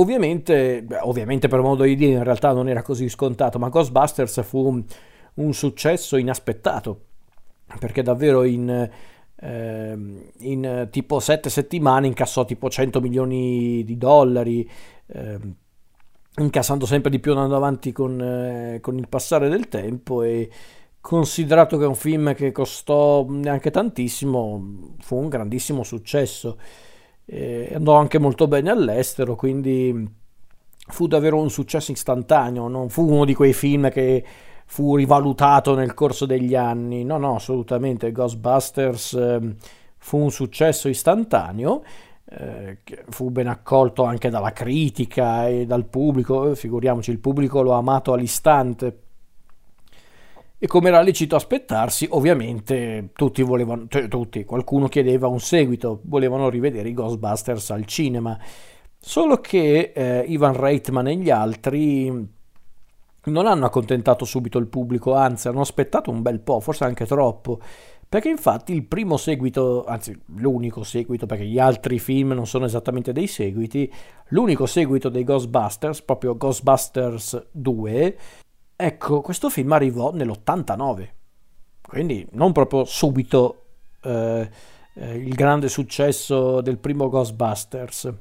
ovviamente, beh, ovviamente per modo di dire in realtà non era così scontato, ma Ghostbusters fu un, un successo inaspettato, perché davvero in, eh, in tipo sette settimane incassò tipo 100 milioni di dollari. Eh, incassando sempre di più andando avanti con, eh, con, il passare del tempo e considerato che è un film che costò neanche tantissimo fu un grandissimo successo eh, andò anche molto bene all'estero quindi fu davvero un successo istantaneo non fu uno di quei film che fu rivalutato nel corso degli anni no no assolutamente Ghostbusters eh, fu un successo istantaneo eh, fu ben accolto anche dalla critica e dal pubblico, figuriamoci, il pubblico lo ha amato all'istante. E come era lecito aspettarsi, ovviamente tutti volevano, cioè tutti, qualcuno chiedeva un seguito, volevano rivedere i Ghostbusters al cinema. Solo che eh, Ivan Reitman e gli altri non hanno accontentato subito il pubblico, anzi hanno aspettato un bel po', forse anche troppo. Perché infatti il primo seguito, anzi l'unico seguito, perché gli altri film non sono esattamente dei seguiti, l'unico seguito dei Ghostbusters, proprio Ghostbusters 2, ecco, questo film arrivò nell'89. Quindi non proprio subito eh, eh, il grande successo del primo Ghostbusters.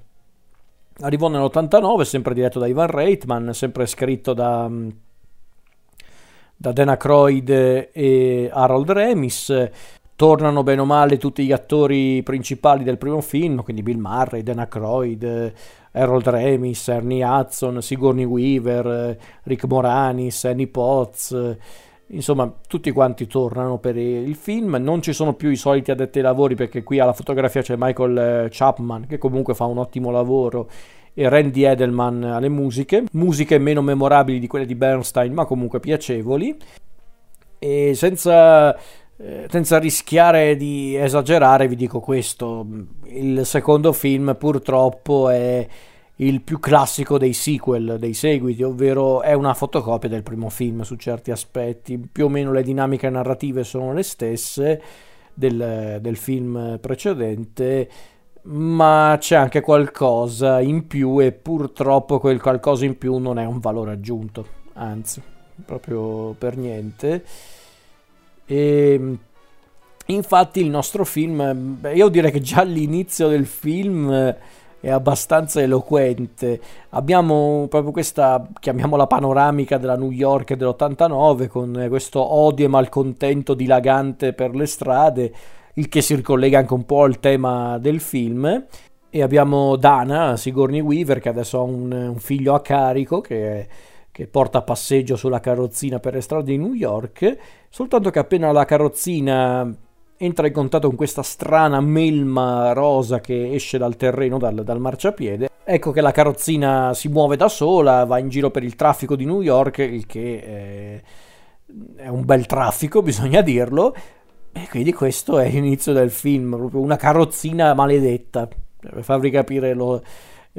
Arrivò nell'89, sempre diretto da Ivan Reitman, sempre scritto da da Dan Aykroyd e Harold Remis. Tornano bene o male tutti gli attori principali del primo film, quindi Bill Murray, Dan Aykroyd, Harold Remis, Ernie Hudson, Sigourney Weaver, Rick Moranis, Annie Potts. Insomma, tutti quanti tornano per il film. Non ci sono più i soliti addetti ai lavori perché qui alla fotografia c'è Michael Chapman che comunque fa un ottimo lavoro e Randy Edelman alle musiche, musiche meno memorabili di quelle di Bernstein ma comunque piacevoli e senza, eh, senza rischiare di esagerare vi dico questo, il secondo film purtroppo è il più classico dei sequel, dei seguiti, ovvero è una fotocopia del primo film su certi aspetti, più o meno le dinamiche narrative sono le stesse del, del film precedente, ma c'è anche qualcosa in più e purtroppo quel qualcosa in più non è un valore aggiunto, anzi, proprio per niente. E infatti il nostro film, io direi che già all'inizio del film è abbastanza eloquente. Abbiamo proprio questa, chiamiamola panoramica della New York dell'89 con questo odio e malcontento dilagante per le strade il che si ricollega anche un po' al tema del film. E abbiamo Dana, Sigourney Weaver, che adesso ha un, un figlio a carico, che, che, porta a passeggio sulla carrozzina per le strade di New York, soltanto che appena la carrozzina entra in contatto con questa strana melma rosa che esce dal terreno, dal, dal marciapiede, ecco che la carrozzina si muove da sola, va in giro per il traffico di New York, il che è, è un bel traffico, bisogna dirlo, e quindi questo è l'inizio del film, proprio una carrozzina maledetta, per farvi capire lo,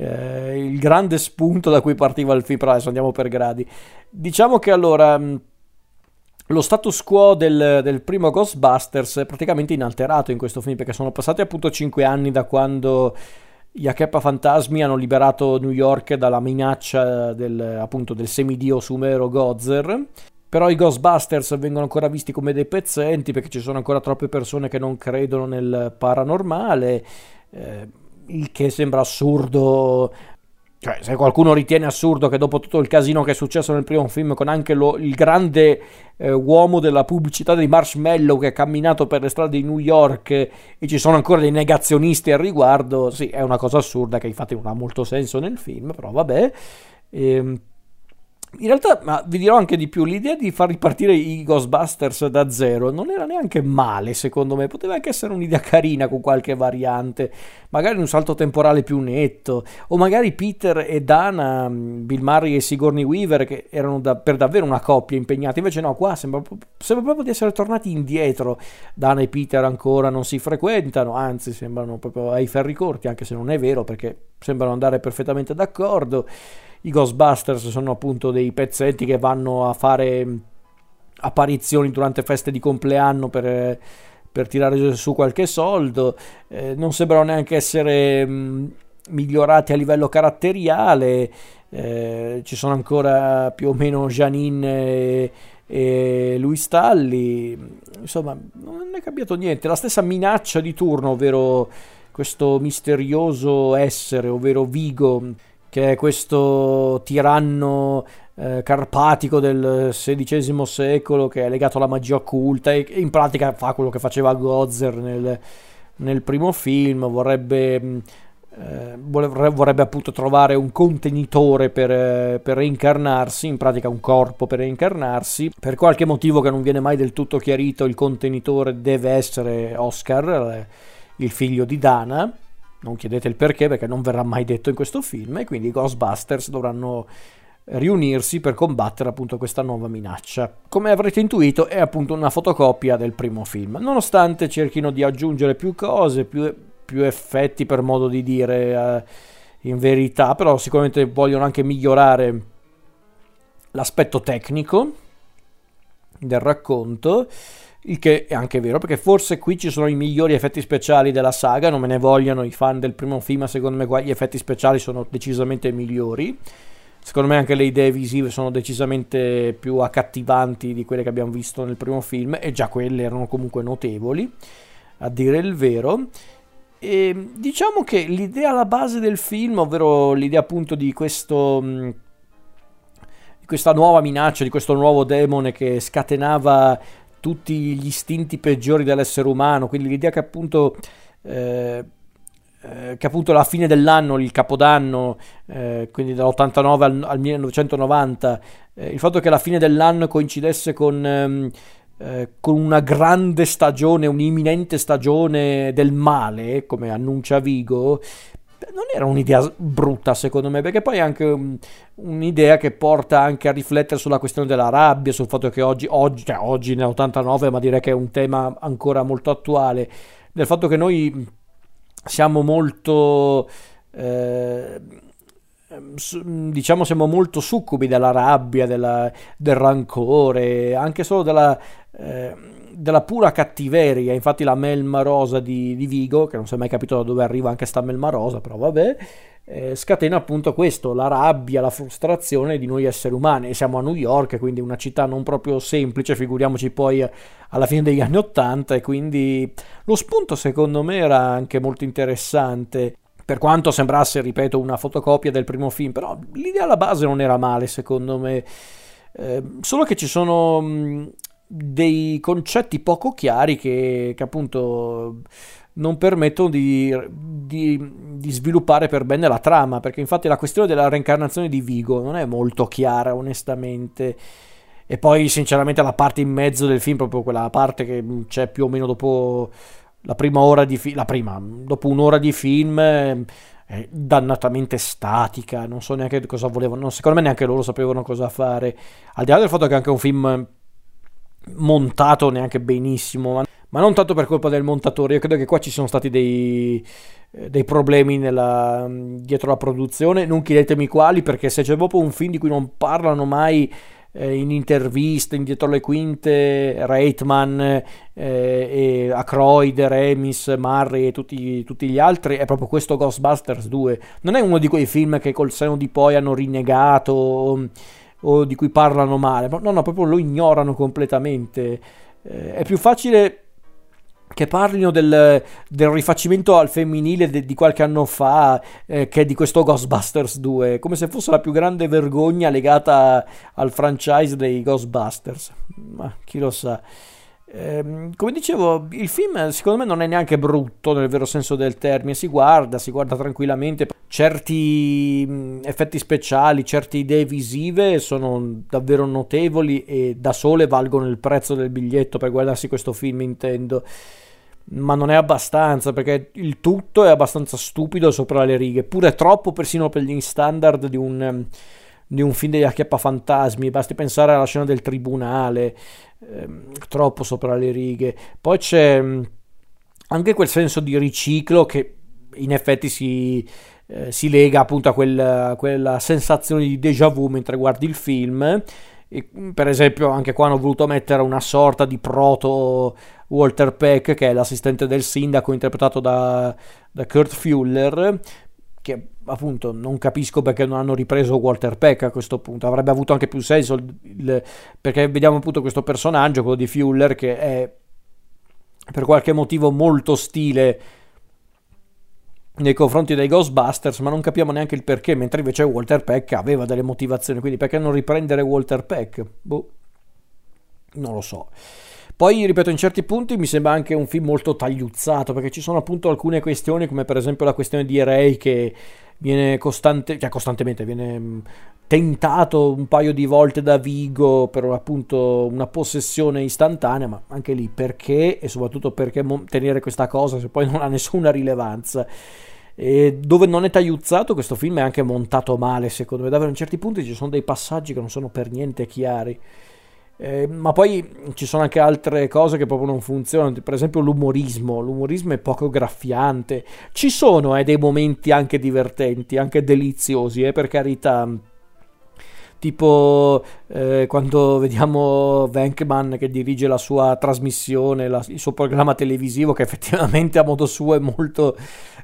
eh, il grande spunto da cui partiva il film, però adesso andiamo per gradi. Diciamo che allora mm, lo status quo del, del, primo Ghostbusters è praticamente inalterato in questo film, perché sono passati appunto 5 anni da quando gli Akeppa Fantasmi hanno liberato New York dalla minaccia del, appunto, del semidio sumero Gozer però i Ghostbusters vengono ancora visti come dei pezzenti perché ci sono ancora troppe persone che non credono nel paranormale, eh, il che sembra assurdo. Cioè, se qualcuno ritiene assurdo che dopo tutto il casino che è successo nel primo film, con anche lo, il grande eh, uomo della pubblicità di Marshmallow che ha camminato per le strade di New York e ci sono ancora dei negazionisti al riguardo, sì, è una cosa assurda che infatti non ha molto senso nel film, però vabbè. Ehm, in realtà, ma vi dirò anche di più, l'idea di far ripartire i Ghostbusters da zero non era neanche male, secondo me, poteva anche essere un'idea carina con qualche variante, magari un salto temporale più netto, o magari Peter e Dana, mm, Bill Murray e Sigourney Weaver, che erano da, per davvero una coppia impegnati, invece no, qua sembra, sembra proprio di essere tornati indietro, Dana e Peter ancora non si frequentano, anzi sembrano proprio ai ferri corti, anche se non è vero, perché sembrano andare perfettamente d'accordo i Ghostbusters sono appunto dei pezzetti che vanno a fare apparizioni durante feste di compleanno per, per tirare su qualche soldo, eh, non sembrano neanche essere mh, migliorati a livello caratteriale, eh, ci sono ancora più o meno Janine e, e Luis Talli, insomma non è cambiato niente, la stessa minaccia di turno, ovvero questo misterioso essere, ovvero Vigo, che è questo tiranno eh, carpatico del XVI secolo che è legato alla magia occulta e in pratica fa quello che faceva Gozer nel, nel primo film, vorrebbe, mm, eh, vorrebbe appunto trovare un contenitore per, eh, per, reincarnarsi, in pratica un corpo per reincarnarsi. Per qualche motivo che non viene mai del tutto chiarito, il contenitore deve essere Oscar, eh, il figlio di Dana. Non chiedete il perché perché non verrà mai detto in questo film e quindi i Ghostbusters dovranno riunirsi per combattere appunto questa nuova minaccia. Come avrete intuito è appunto una fotocopia del primo film, nonostante cerchino di aggiungere più cose, più, più effetti per modo di dire eh, in verità, però sicuramente vogliono anche migliorare l'aspetto tecnico del racconto. Il che è anche vero, perché forse qui ci sono i migliori effetti speciali della saga. Non me ne vogliano i fan del primo film, ma secondo me qua gli effetti speciali sono decisamente migliori. Secondo me anche le idee visive sono decisamente più accattivanti di quelle che abbiamo visto nel primo film e già quelle erano comunque notevoli, a dire il vero. E diciamo che l'idea alla base del film, ovvero l'idea appunto di questo di questa nuova minaccia, di questo nuovo demone che scatenava tutti gli istinti peggiori dell'essere umano, quindi l'idea che appunto eh, eh, che appunto alla fine dell'anno, il capodanno, eh, quindi dall'89 al, al 1990, eh, il fatto che la fine dell'anno coincidesse con, ehm, eh, con una grande stagione, un'imminente stagione del male, come annuncia Vigo, non era un'idea brutta secondo me, perché poi è anche um, un'idea che porta anche a riflettere sulla questione della rabbia, sul fatto che oggi, oggi, cioè oggi nell'89, ma direi che è un tema ancora molto attuale, del fatto che noi siamo molto... Eh, diciamo siamo molto succubi della rabbia, della, del rancore, anche solo della, eh, della, pura cattiveria. Infatti la melma rosa di, di, Vigo, che non si è mai capito da dove arriva anche sta melma rosa, però vabbè, eh, scatena appunto questo, la rabbia, la frustrazione di noi esseri umani. E siamo a New York, quindi una città non proprio semplice, figuriamoci poi alla fine degli anni Ottanta, e quindi lo spunto secondo me era anche molto interessante. Per quanto sembrasse, ripeto, una fotocopia del primo film, però l'idea alla base non era male, secondo me. Eh, solo che ci sono mh, dei concetti poco chiari che, che appunto non permettono di, di, di, sviluppare per bene la trama, perché infatti la questione della reincarnazione di Vigo non è molto chiara, onestamente. E poi, sinceramente, la parte in mezzo del film, proprio quella parte che c'è più o meno dopo la prima ora di film, la prima, dopo un'ora di film, è dannatamente statica. Non so neanche cosa volevano, secondo me neanche loro sapevano cosa fare. Al di là del fatto che è anche un film montato neanche benissimo ma non tanto per colpa del montatore, io credo che qua ci sono stati dei, eh, dei problemi nella, dietro la produzione, non chiedetemi quali, perché se c'è proprio un film di cui non parlano mai eh, in interviste, in dietro le quinte, Reitman, eh, e Ackroyd, Remis, Murray e tutti, tutti, gli altri, è proprio questo Ghostbusters 2. Non è uno di quei film che col seno di poi hanno rinnegato o, di cui parlano male, no, no, proprio lo ignorano completamente. Eh, è più facile che parlino del, del, rifacimento al femminile de, di qualche anno fa, eh, che di questo Ghostbusters 2, come se fosse la più grande vergogna legata al franchise dei Ghostbusters. Ma chi lo sa. Eh, come dicevo, il film secondo me non è neanche brutto nel vero senso del termine, si guarda, si guarda tranquillamente. Certi mh, effetti speciali, certe idee visive sono davvero notevoli e da sole valgono il prezzo del biglietto per guardarsi questo film, intendo. Ma non è abbastanza perché il tutto è abbastanza stupido sopra le righe, pure troppo persino per gli standard di un, di un film degli acchiappafantasmi, basti pensare alla scena del tribunale, ehm, troppo sopra le righe. Poi c'è mm, anche quel senso di riciclo che in effetti si, eh, si lega appunto a quel, quella sensazione di déjà vu mentre guardi il film. E, per esempio, anche qua hanno voluto mettere una sorta di proto Walter Peck, che è l'assistente del sindaco, interpretato da, da Kurt Fuller, che appunto non capisco perché non hanno ripreso Walter Peck a questo punto, avrebbe avuto anche più senso il, il, perché vediamo appunto questo personaggio, quello di Fuller, che è per qualche motivo molto ostile nei confronti dei Ghostbusters, ma non capiamo neanche il perché, mentre invece Walter Peck aveva delle motivazioni, quindi perché non riprendere Walter Peck? Boh, non lo so. Poi, ripeto, in certi punti mi sembra anche un film molto tagliuzzato, perché ci sono appunto alcune questioni, come per esempio la questione di Ray che viene costante, cioè costantemente, viene tentato un paio di volte da Vigo per appunto una possessione istantanea, ma anche lì perché e soprattutto perché tenere questa cosa se poi non ha nessuna rilevanza. E dove non è tagliuzzato, questo film è anche montato male, secondo me. Davvero in certi punti ci sono dei passaggi che non sono per niente chiari. Eh, ma poi ci sono anche altre cose che proprio non funzionano, per esempio l'umorismo, l'umorismo è poco graffiante. Ci sono eh, dei momenti anche divertenti, anche deliziosi, eh, per carità. Tipo eh, quando vediamo Venkman che dirige la sua trasmissione, la, il suo programma televisivo, che effettivamente a modo suo è molto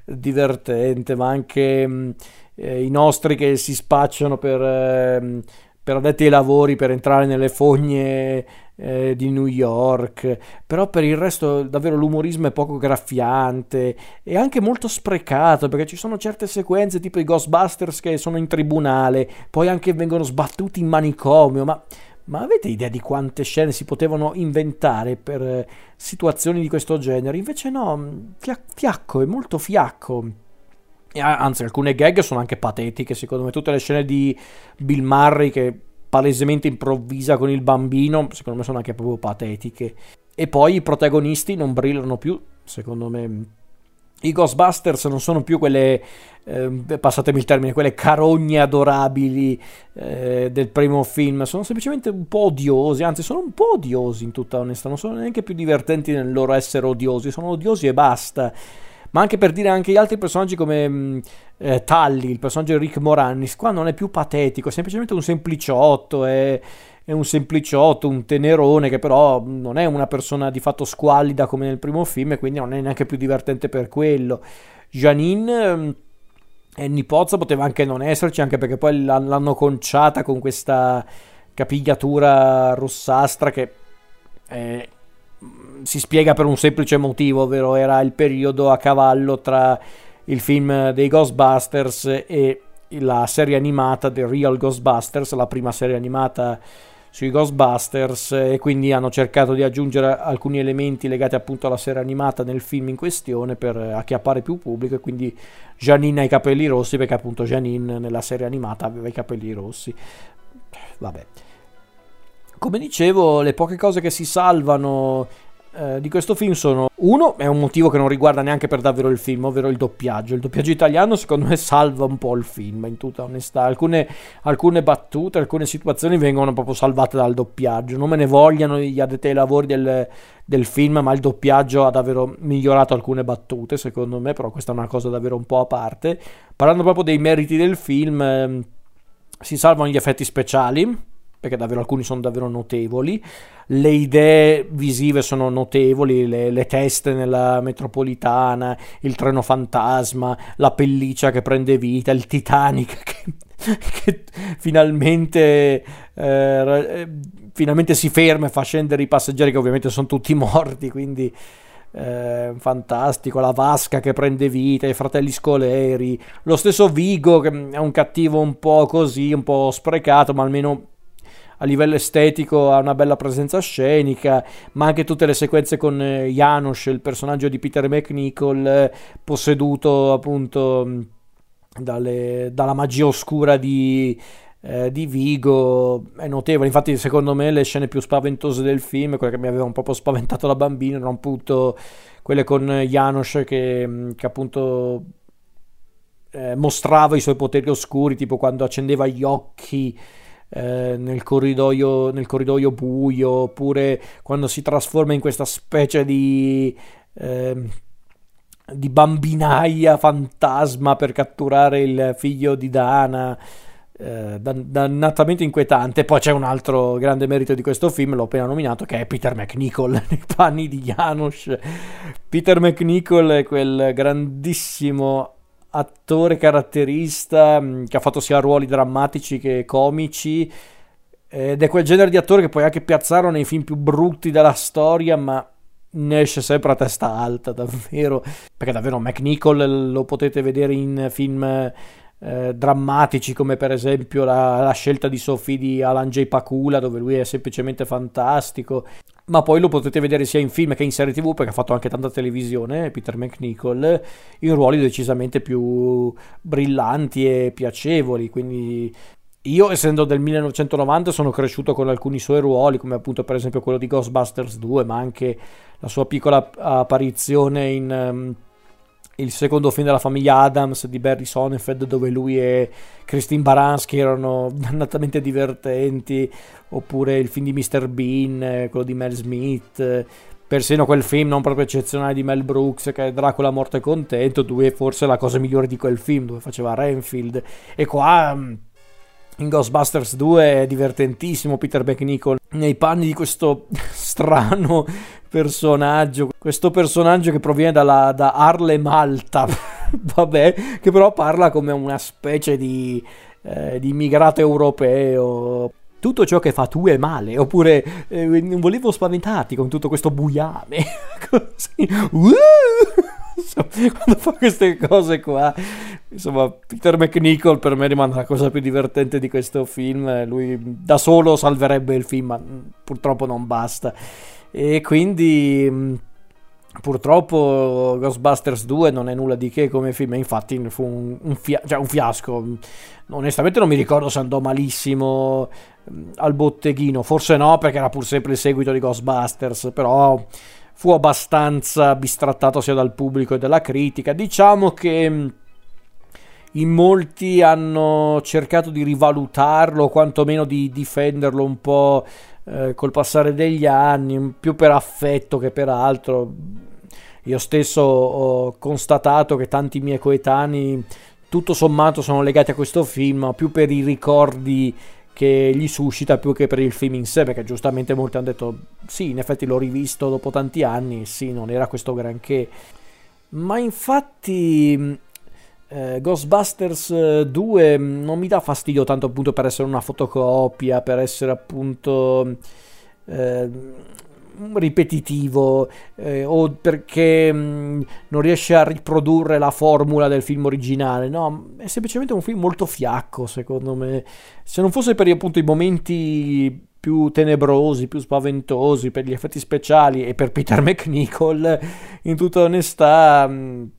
divertente, ma anche mh, eh, i nostri che si spacciano per ehm, per addetti ai lavori per entrare nelle fogne eh, di New York, però per il resto davvero l'umorismo è poco graffiante e anche molto sprecato perché ci sono certe sequenze tipo i Ghostbusters che sono in tribunale, poi anche vengono sbattuti in manicomio, ma, ma avete idea di quante scene si potevano inventare per eh, situazioni di questo genere? Invece no, fiacco, è molto fiacco anzi alcune gag sono anche patetiche secondo me tutte le scene di Bill Murray che palesemente improvvisa con il bambino secondo me sono anche proprio patetiche. E poi i protagonisti non brillano più secondo me. I Ghostbusters non sono più quelle, eh, passatemi il termine, quelle carogne adorabili eh, del primo film, sono semplicemente un po' odiosi, anzi sono un po' odiosi in tutta onestà, non sono neanche più divertenti nel loro essere odiosi, sono odiosi e basta ma anche per dire anche gli altri personaggi come mm, eh, Tully, il personaggio di Rick Moranis, qua non è più patetico, è semplicemente un sempliciotto, è, è un sempliciotto, un tenerone che però non è una persona di fatto squallida come nel primo film e quindi non è neanche più divertente per quello. Janine... Mm, e Nipozza poteva anche non esserci, anche perché poi l'hanno conciata con questa capigliatura rossastra che è si spiega per un semplice motivo, ovvero era il periodo a cavallo tra il film dei Ghostbusters e la serie animata The Real Ghostbusters, la prima serie animata sui Ghostbusters e quindi hanno cercato di aggiungere alcuni elementi legati appunto alla serie animata nel film in questione per acchiappare più pubblico e quindi Janine ha i capelli rossi perché appunto Janine nella serie animata aveva i capelli rossi. Vabbè. Come dicevo, le poche cose che si salvano eh, di questo film sono uno è un motivo che non riguarda neanche per davvero il film ovvero il doppiaggio. Il doppiaggio italiano secondo me salva un po' il film in tutta onestà. Alcune, alcune battute alcune situazioni vengono proprio salvate dal doppiaggio. Non me ne vogliano gli addetti ai lavori del, del film ma il doppiaggio ha davvero migliorato alcune battute secondo me però questa è una cosa davvero un po' a parte. Parlando proprio dei meriti del film eh, si salvano gli effetti speciali perché davvero alcuni sono davvero notevoli. Le idee visive sono notevoli, le, le, teste nella metropolitana, il treno fantasma, la pelliccia che prende vita, il Titanic che, che finalmente, eh, finalmente si ferma e fa scendere i passeggeri che ovviamente sono tutti morti, quindi... Eh, fantastico, la vasca che prende vita, i fratelli Scoleri, lo stesso Vigo che è un cattivo un po' così, un po' sprecato, ma almeno a livello estetico ha una bella presenza scenica, ma anche tutte le sequenze con eh, Janusz, il personaggio di Peter McNichol, eh, posseduto appunto dalle, dalla magia oscura di, eh, di Vigo è notevole. Infatti, secondo me, le scene più spaventose del film, quelle che mi avevano proprio spaventato da bambino, erano appunto quelle con Janusz che, che appunto eh, mostrava i suoi poteri oscuri, tipo quando accendeva gli occhi eh, nel, corridoio, nel corridoio buio, oppure quando si trasforma in questa specie di, eh, di bambinaia fantasma per catturare il figlio di Dana. Eh, dannatamente inquietante. Poi c'è un altro grande merito di questo film, l'ho appena nominato, che è Peter McNichol nei panni di Janusz. Peter McNichol è quel grandissimo attore caratterista mm, che ha fatto sia ruoli drammatici che comici ed è quel genere di attore che puoi anche piazzare nei film più brutti della storia, ma ne esce sempre a testa alta, davvero. Perché davvero McNichol lo potete vedere in film eh, drammatici come per esempio la, la, scelta di Sophie di Alan J. Pakula, dove lui è semplicemente fantastico. Ma poi lo potete vedere sia in film che in serie tv, perché ha fatto anche tanta televisione, Peter McNichol, in ruoli decisamente più brillanti e piacevoli. Quindi io, essendo del 1990, sono cresciuto con alcuni suoi ruoli, come appunto per esempio quello di Ghostbusters 2, ma anche la sua piccola apparizione in um, il secondo film della famiglia Adams di Barry Sonnenfeld, dove lui e Christine Baranski erano dannatamente divertenti, oppure il film di Mr. Bean, quello di Mel Smith. Persino quel film non proprio eccezionale di Mel Brooks che è Dracula morto e contento, dove forse la cosa migliore di quel film, dove faceva Renfield. E qua in Ghostbusters 2 è divertentissimo Peter McNichol nei panni di questo strano personaggio, questo personaggio che proviene dalla, da Arle Malta, vabbè, che però parla come una specie di, eh, di immigrato europeo. Tutto ciò che fa tu è male, oppure eh, non volevo spaventarti con tutto questo buiame. Così. Uh! quando fa queste cose qua insomma Peter McNichol per me rimane la cosa più divertente di questo film. Lui da solo salverebbe il film ma purtroppo non basta. E quindi purtroppo Ghostbusters 2 non è nulla di che come film. Infatti fu un, un, fia- cioè un fiasco. Onestamente non mi ricordo se andò malissimo al botteghino. Forse no perché era pur sempre il seguito di Ghostbusters però fu abbastanza bistrattato sia dal pubblico che dalla critica. Diciamo che mm, in molti hanno cercato di rivalutarlo, o quantomeno di difenderlo un po' eh, col passare degli anni, più per affetto che per altro. Io stesso ho constatato che tanti miei coetanei, tutto sommato, sono legati a questo film, più per i ricordi che gli suscita più che per il film in sé, perché giustamente molti hanno detto sì, in effetti l'ho rivisto dopo tanti anni, sì, non era questo granché. Ma infatti eh, Ghostbusters 2 non mi dà fastidio tanto appunto per essere una fotocopia, per essere appunto... Eh, ripetitivo eh, o perché mh, mm, non riesce a riprodurre la formula del film originale. No, è semplicemente un film molto fiacco, secondo me. Se non fosse per appunto i momenti più tenebrosi, più spaventosi, per gli effetti speciali e per Peter McNichol, in tutta onestà. Mh,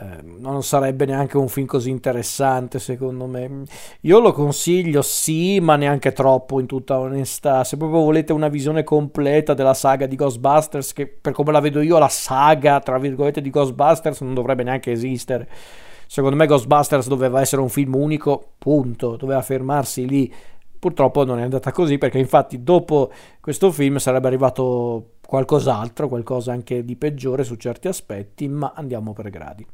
Ehm, non sarebbe neanche un film così interessante secondo me. Io lo consiglio sì, ma neanche troppo in tutta onestà. Se proprio volete una visione completa della saga di Ghostbusters, che per come la vedo io la saga tra virgolette di Ghostbusters non dovrebbe neanche esistere. Secondo me Ghostbusters doveva essere un film unico, punto, doveva fermarsi lì. Purtroppo non è andata così perché infatti dopo questo film sarebbe arrivato qualcos'altro, qualcosa anche di peggiore su certi aspetti, ma andiamo per gradi.